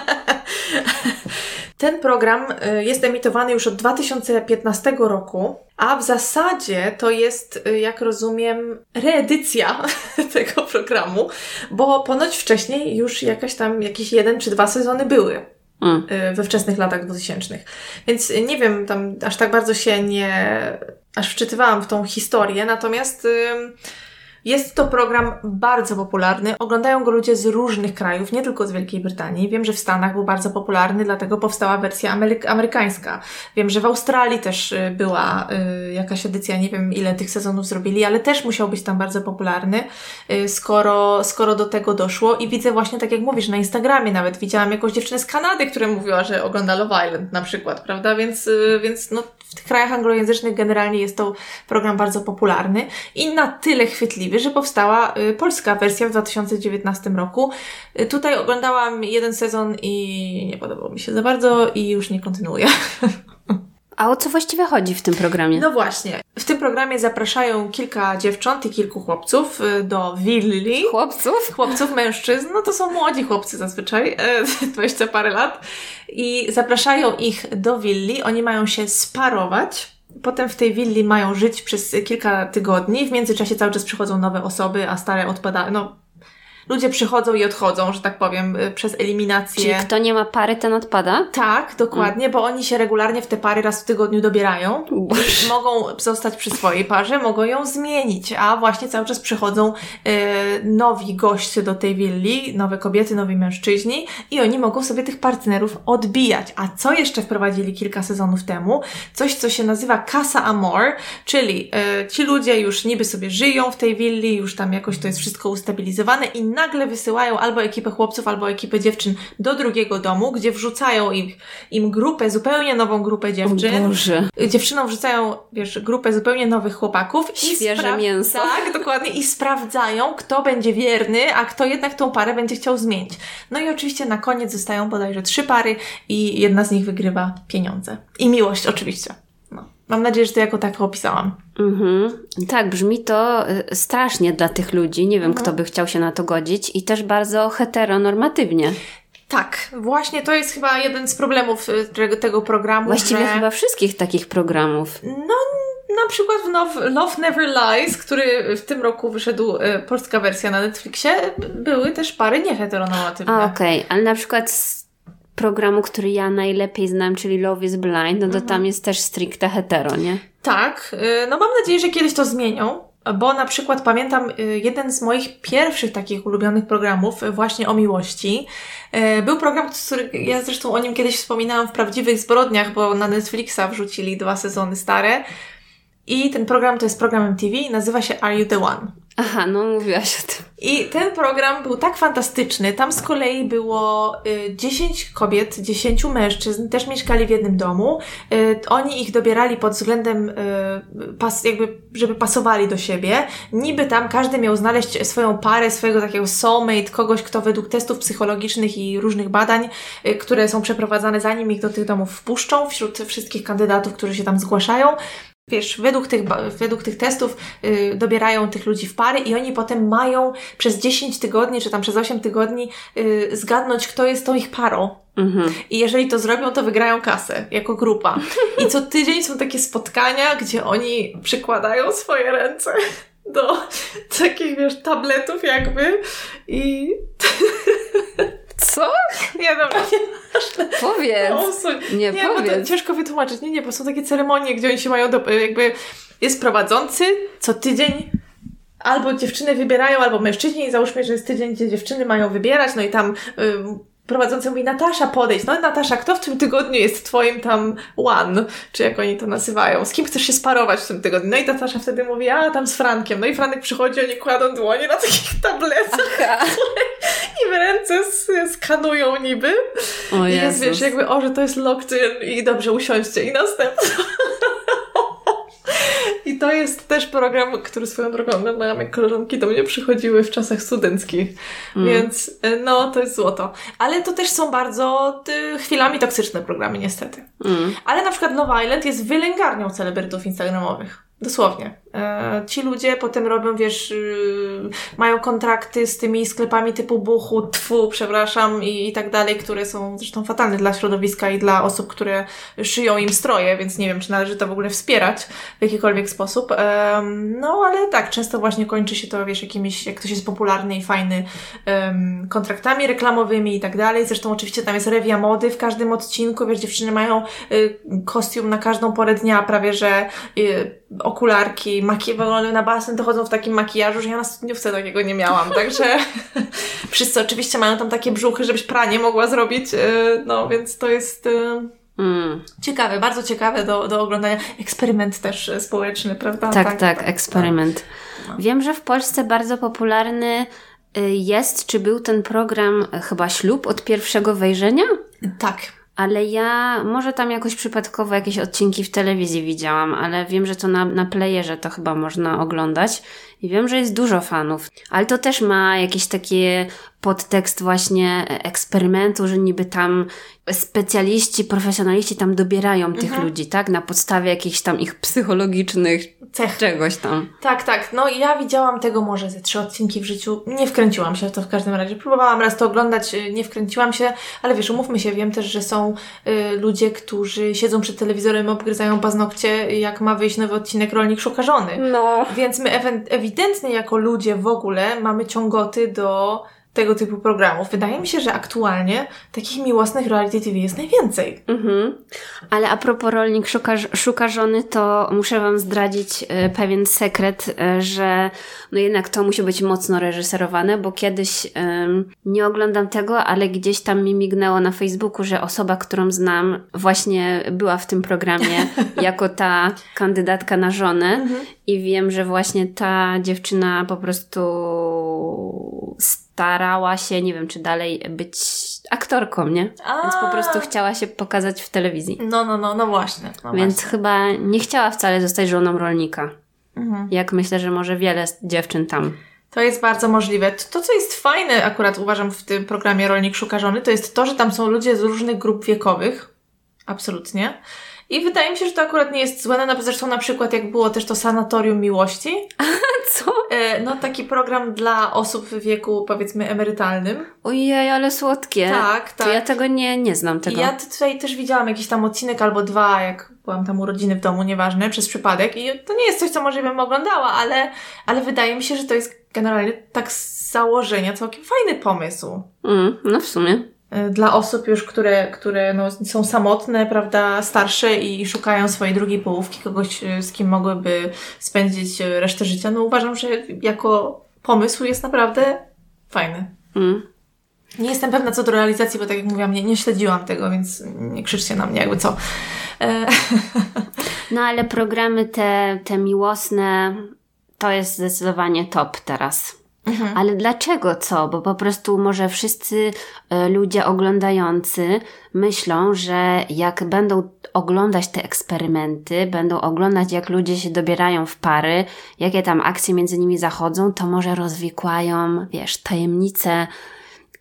Ten program y, jest emitowany już od 2015 roku, a w zasadzie to jest, y, jak rozumiem, reedycja [LAUGHS] tego programu, bo ponoć wcześniej już jakaś tam, jakieś jeden czy dwa sezony były. Mm. Y, we wczesnych latach 2000. Więc nie wiem, tam aż tak bardzo się nie, aż wczytywałam w tą historię, natomiast jest to program bardzo popularny. Oglądają go ludzie z różnych krajów, nie tylko z Wielkiej Brytanii. Wiem, że w Stanach był bardzo popularny, dlatego powstała wersja ameryk amerykańska. Wiem, że w Australii też y, była y, jakaś edycja, nie wiem ile tych sezonów zrobili, ale też musiał być tam bardzo popularny, y, skoro, skoro do tego doszło. I widzę właśnie, tak jak mówisz, na Instagramie nawet widziałam jakąś dziewczynę z Kanady, która mówiła, że ogląda Love Island na przykład, prawda? Więc, y, więc no, w tych krajach anglojęzycznych generalnie jest to program bardzo popularny i na tyle chwytliwy, że powstała y, polska wersja w 2019 roku. Y, tutaj oglądałam jeden sezon i nie podobał mi się za bardzo i już nie kontynuuję. [LAUGHS] A o co właściwie chodzi w tym programie? No właśnie. W tym programie zapraszają kilka dziewcząt i kilku chłopców y, do willi. Chłopców? Chłopców, mężczyzn. No to są młodzi chłopcy zazwyczaj, [LAUGHS] 20 parę lat. I zapraszają ich do willi. Oni mają się sparować Potem w tej willi mają żyć przez kilka tygodni. W międzyczasie cały czas przychodzą nowe osoby, a stare odpadają. No, ludzie przychodzą i odchodzą, że tak powiem, y, przez eliminację. Czyli kto nie ma pary, ten odpada? Tak, dokładnie, mm. bo oni się regularnie w te pary raz w tygodniu dobierają. Boże. Mogą zostać przy swojej parze, mogą ją zmienić, a właśnie cały czas przychodzą y, nowi goście do tej willi, nowe kobiety, nowi mężczyźni i oni mogą sobie tych partnerów odbijać. A co jeszcze wprowadzili kilka sezonów temu? Coś, co się nazywa Casa Amor, czyli y, ci ludzie już niby sobie żyją w tej willi, już tam jakoś to jest wszystko ustabilizowane i nagle wysyłają albo ekipę chłopców, albo ekipę dziewczyn do drugiego domu, gdzie wrzucają im, im grupę, zupełnie nową grupę dziewczyn. O Boże. Dziewczynom wrzucają, wiesz, grupę zupełnie nowych chłopaków. Świeże mięso. Tak, dokładnie. I sprawdzają, kto będzie wierny, a kto jednak tą parę będzie chciał zmienić. No i oczywiście na koniec zostają bodajże trzy pary i jedna z nich wygrywa pieniądze. I miłość oczywiście. Mam nadzieję, że to jako tak opisałam. Mhm. Tak, brzmi to y, strasznie dla tych ludzi. Nie wiem, Mhm. kto by chciał się na to godzić i też bardzo heteronormatywnie. Tak, właśnie to jest chyba jeden z problemów y, tego, tego programu. Właściwie że... chyba wszystkich takich programów. No, na przykład w Now- Love Never Lies, który w tym roku wyszedł, y, polska wersja na Netflixie, były też pary nieheteronormatywne. Okej, ale na przykład programu, który ja najlepiej znam, czyli Love is Blind, no to Mhm. tam jest też stricte hetero, nie? Tak, y, no mam nadzieję, że kiedyś to zmienią, bo na przykład pamiętam y, jeden z moich pierwszych takich ulubionych programów y, właśnie o miłości. Był program, który ja zresztą o nim kiedyś wspominałam w Prawdziwych Zbrodniach, bo na Netflixa wrzucili dwa sezony stare. I ten program to jest program MTV i nazywa się Are You The One? Aha, no mówiłaś o tym. I ten program był tak fantastyczny. Tam z kolei było y, 10 kobiet, 10 mężczyzn, też mieszkali w jednym domu. Y, oni ich dobierali pod względem, y, pas, jakby, żeby pasowali do siebie. Niby tam każdy miał znaleźć swoją parę, swojego takiego soulmate, kogoś, kto według testów psychologicznych i różnych badań, y, które są przeprowadzane zanim ich do tych domów wpuszczą, wśród wszystkich kandydatów, którzy się tam zgłaszają. Wiesz, według tych, według tych testów y, dobierają tych ludzi w pary i oni potem mają przez 10 tygodni, czy tam przez 8 tygodni y, zgadnąć, kto jest tą ich parą. Mhm. I jeżeli to zrobią, to wygrają kasę jako grupa. I co tydzień są takie spotkania, gdzie oni przykładają swoje ręce do takich, wiesz, tabletów jakby i... [LAUGHS] Co? Nie, dobra, nie, [LAUGHS] Powiedz. usuń. Nie, Nie, bo to powiedz. ciężko wytłumaczyć. Nie, nie, bo są takie ceremonie, gdzie oni się mają do, jakby jest prowadzący co tydzień albo dziewczyny wybierają, albo mężczyźni i załóżmy, że jest tydzień, gdzie dziewczyny mają wybierać, no i tam ym, prowadzący mówi, Natasza podejdź, no Natasza, kto w tym tygodniu jest twoim tam one, czy jak oni to nazywają, z kim chcesz się sparować w tym tygodniu? No i Natasza wtedy mówi, a tam z Frankiem, no i Franek przychodzi, oni kładą dłonie na takich tabletach [LAUGHS] Aha. i w ręce skanują niby. O I jest, wiesz, jakby, o, że to jest locked in i dobrze, usiądźcie i następny. [LAUGHS] I to jest też program, który swoją drogą oglądałam, jak koleżanki do mnie przychodziły w czasach studenckich. Mm. Więc y, no, to jest złoto. Ale to też są bardzo y, chwilami toksyczne programy, niestety. Mm. Ale na przykład Love Island jest wylęgarnią celebrytów instagramowych. Dosłownie. E, ci ludzie potem robią, wiesz, y, mają kontrakty z tymi sklepami typu Buchu, Tfu, przepraszam, i, i tak dalej, które są zresztą fatalne dla środowiska i dla osób, które szyją im stroje, więc nie wiem, czy należy to w ogóle wspierać w jakikolwiek sposób. Em, no, ale tak, często właśnie kończy się to, wiesz, jakimiś, jak ktoś jest popularny i fajny, kontraktami reklamowymi i tak dalej. Zresztą oczywiście tam jest rewia mody w każdym odcinku, wiesz, dziewczyny mają y, kostium na każdą porę dnia, prawie że y, okularki, maki- na basen to chodzą w takim makijażu, że ja na studniówce takiego nie miałam, także [LAUGHS] wszyscy oczywiście mają tam takie brzuchy, żebyś pranie mogła zrobić, y, no więc to jest y, Mm. ciekawe, bardzo ciekawe do, do oglądania. Eksperyment też społeczny, prawda? Tak, tak, eksperyment. No. Wiem, że w Polsce bardzo popularny y, jest, czy był ten program chyba Ślub od pierwszego wejrzenia? Tak. Ale ja może tam jakoś przypadkowo jakieś odcinki w telewizji widziałam, ale wiem, że to na, na playerze to chyba można oglądać i wiem, że jest dużo fanów. Ale to też ma jakiś taki podtekst właśnie eksperymentu, że niby tam specjaliści, profesjonaliści tam dobierają tych Mhm. ludzi, tak? Na podstawie jakichś tam ich psychologicznych Cech. czegoś tam. Tak, tak. No ja widziałam tego może ze trzy odcinki w życiu. Nie wkręciłam się w to w każdym razie. Próbowałam raz to oglądać, y, nie wkręciłam się, ale wiesz, umówmy się, wiem też, że są y, ludzie, którzy siedzą przed telewizorem, obgryzają paznokcie, jak ma wyjść nowy odcinek Rolnik Szuka Żony. No. Więc my ewidentnie jako ludzie w ogóle mamy ciągoty do tego typu programów. Wydaje mi się, że aktualnie takich miłosnych reality TV jest najwięcej. Mhm. Ale a propos rolnik szuka, szuka żony, to muszę Wam zdradzić e, pewien sekret, e, że no jednak to musi być mocno reżyserowane, bo kiedyś nie oglądam tego, ale gdzieś tam mi mignęło na Facebooku, że osoba, którą znam, właśnie była w tym programie [LAUGHS] jako ta kandydatka na żonę i wiem, że właśnie ta dziewczyna po prostu starała się, nie wiem czy dalej być aktorką, nie? Więc po prostu chciała się pokazać w telewizji. No, no, no, no właśnie. No Więc właśnie. chyba nie chciała wcale zostać żoną rolnika. Mhm. Jak myślę, że może wiele dziewczyn tam. To jest bardzo możliwe. To, co jest fajne, akurat uważam w tym programie Rolnik Szuka Żony, to jest to, że tam są ludzie z różnych grup wiekowych. Absolutnie. I wydaje mi się, że to akurat nie jest złe. No, zresztą na przykład jak było też to Sanatorium Miłości. [LAUGHS] Co? E, no taki program dla osób w wieku powiedzmy emerytalnym. Ojej, ale słodkie. Tak, tak. To ja tego nie, nie znam tego. Ja tutaj też widziałam jakiś tam odcinek albo dwa, jak byłam tam urodziny w domu, nieważne, przez przypadek. I to nie jest coś, co może bym oglądała, ale, ale wydaje mi się, że to jest generalnie tak z założenia całkiem fajny pomysł. Mm, no w sumie. E, dla osób już, które, które no, są samotne, prawda, starsze i szukają swojej drugiej połówki, kogoś, e, z kim mogłyby spędzić e, resztę życia, no uważam, że jako pomysł jest naprawdę fajny. Mm. Nie jestem pewna co do realizacji, bo tak jak mówiłam, nie, nie śledziłam tego, więc nie krzyczcie na mnie, jakby co. [LAUGHS] No ale programy te, te miłosne to jest zdecydowanie top teraz. Mhm. Ale dlaczego co? Bo po prostu może wszyscy e, ludzie oglądający myślą, że jak będą oglądać te eksperymenty, będą oglądać jak ludzie się dobierają w pary, jakie tam akcje między nimi zachodzą, to może rozwikłają, wiesz, tajemnice,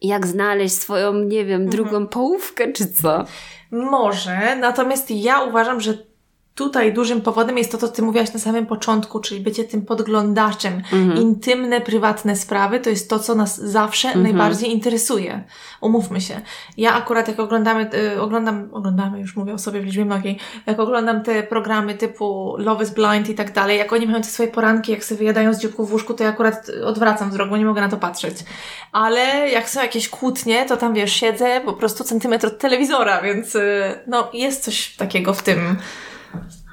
jak znaleźć swoją, nie wiem, drugą mhm. połówkę czy co. Może, natomiast ja uważam, że tutaj dużym powodem jest to, co ty mówiłaś na samym początku, czyli bycie tym podglądaczem. Mhm. Intymne, prywatne sprawy to jest to, co nas zawsze mhm. najbardziej interesuje. Umówmy się. Ja akurat jak oglądamy, y, oglądam, oglądamy, już mówię o sobie w liczbie mnogiej, jak oglądam te programy typu Love is Blind i tak dalej, jak oni mają te swoje poranki, jak sobie wyjadają z dzióbków w łóżku, to ja akurat odwracam wzrok, bo nie mogę na to patrzeć. Ale jak są jakieś kłótnie, to tam wiesz, siedzę po prostu centymetr od telewizora, więc y, no jest coś takiego w tym.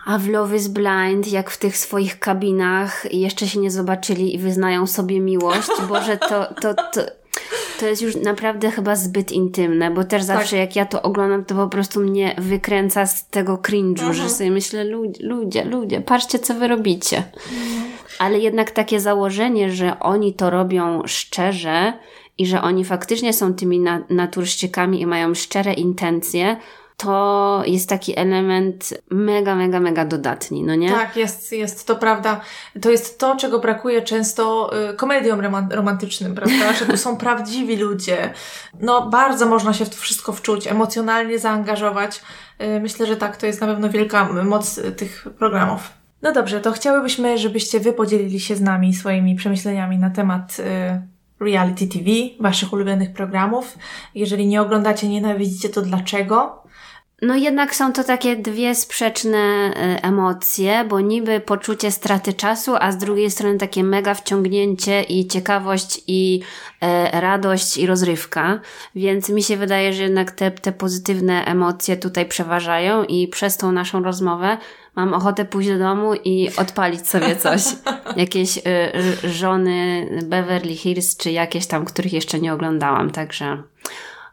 A w Love is Blind, jak w tych swoich kabinach jeszcze się nie zobaczyli i wyznają sobie miłość, Boże, to, to, to, to jest już naprawdę chyba zbyt intymne, bo też zawsze tak. jak ja to oglądam, to po prostu mnie wykręca z tego cringe'u, mhm. że sobie myślę, ludzie, ludzie, ludzie, patrzcie co wy robicie. Mhm. Ale jednak takie założenie, że oni to robią szczerze i że oni faktycznie są tymi na naturszczykami i mają szczere intencje, to jest taki element mega, mega, mega dodatni, no nie? Tak, jest, jest, to prawda. To jest to, czego brakuje często y, komediom romantycznym, prawda? [LAUGHS] Że tu są prawdziwi ludzie. No, bardzo można się w to wszystko wczuć, emocjonalnie zaangażować. Y, myślę, że tak, to jest na pewno wielka moc tych programów. No dobrze, to chciałybyśmy, żebyście wy podzielili się z nami swoimi przemyśleniami na temat y, reality TV, waszych ulubionych programów. Jeżeli nie oglądacie, nienawidzicie, to dlaczego? No jednak są to takie dwie sprzeczne e, emocje, bo niby poczucie straty czasu, a z drugiej strony takie mega wciągnięcie i ciekawość i e, radość i rozrywka. Więc mi się wydaje, że jednak te, te pozytywne emocje tutaj przeważają i przez tą naszą rozmowę mam ochotę pójść do domu i odpalić sobie coś. [LAUGHS] Jakieś y, żony Beverly Hills, czy jakieś tam, których jeszcze nie oglądałam, także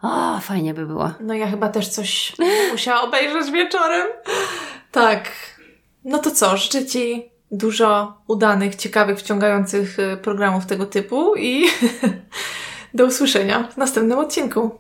o, fajnie by było. No ja chyba też coś musiała obejrzeć wieczorem. Tak. No to co, życzę Ci dużo udanych, ciekawych, wciągających y, programów tego typu i [LAUGHS] do usłyszenia w następnym odcinku.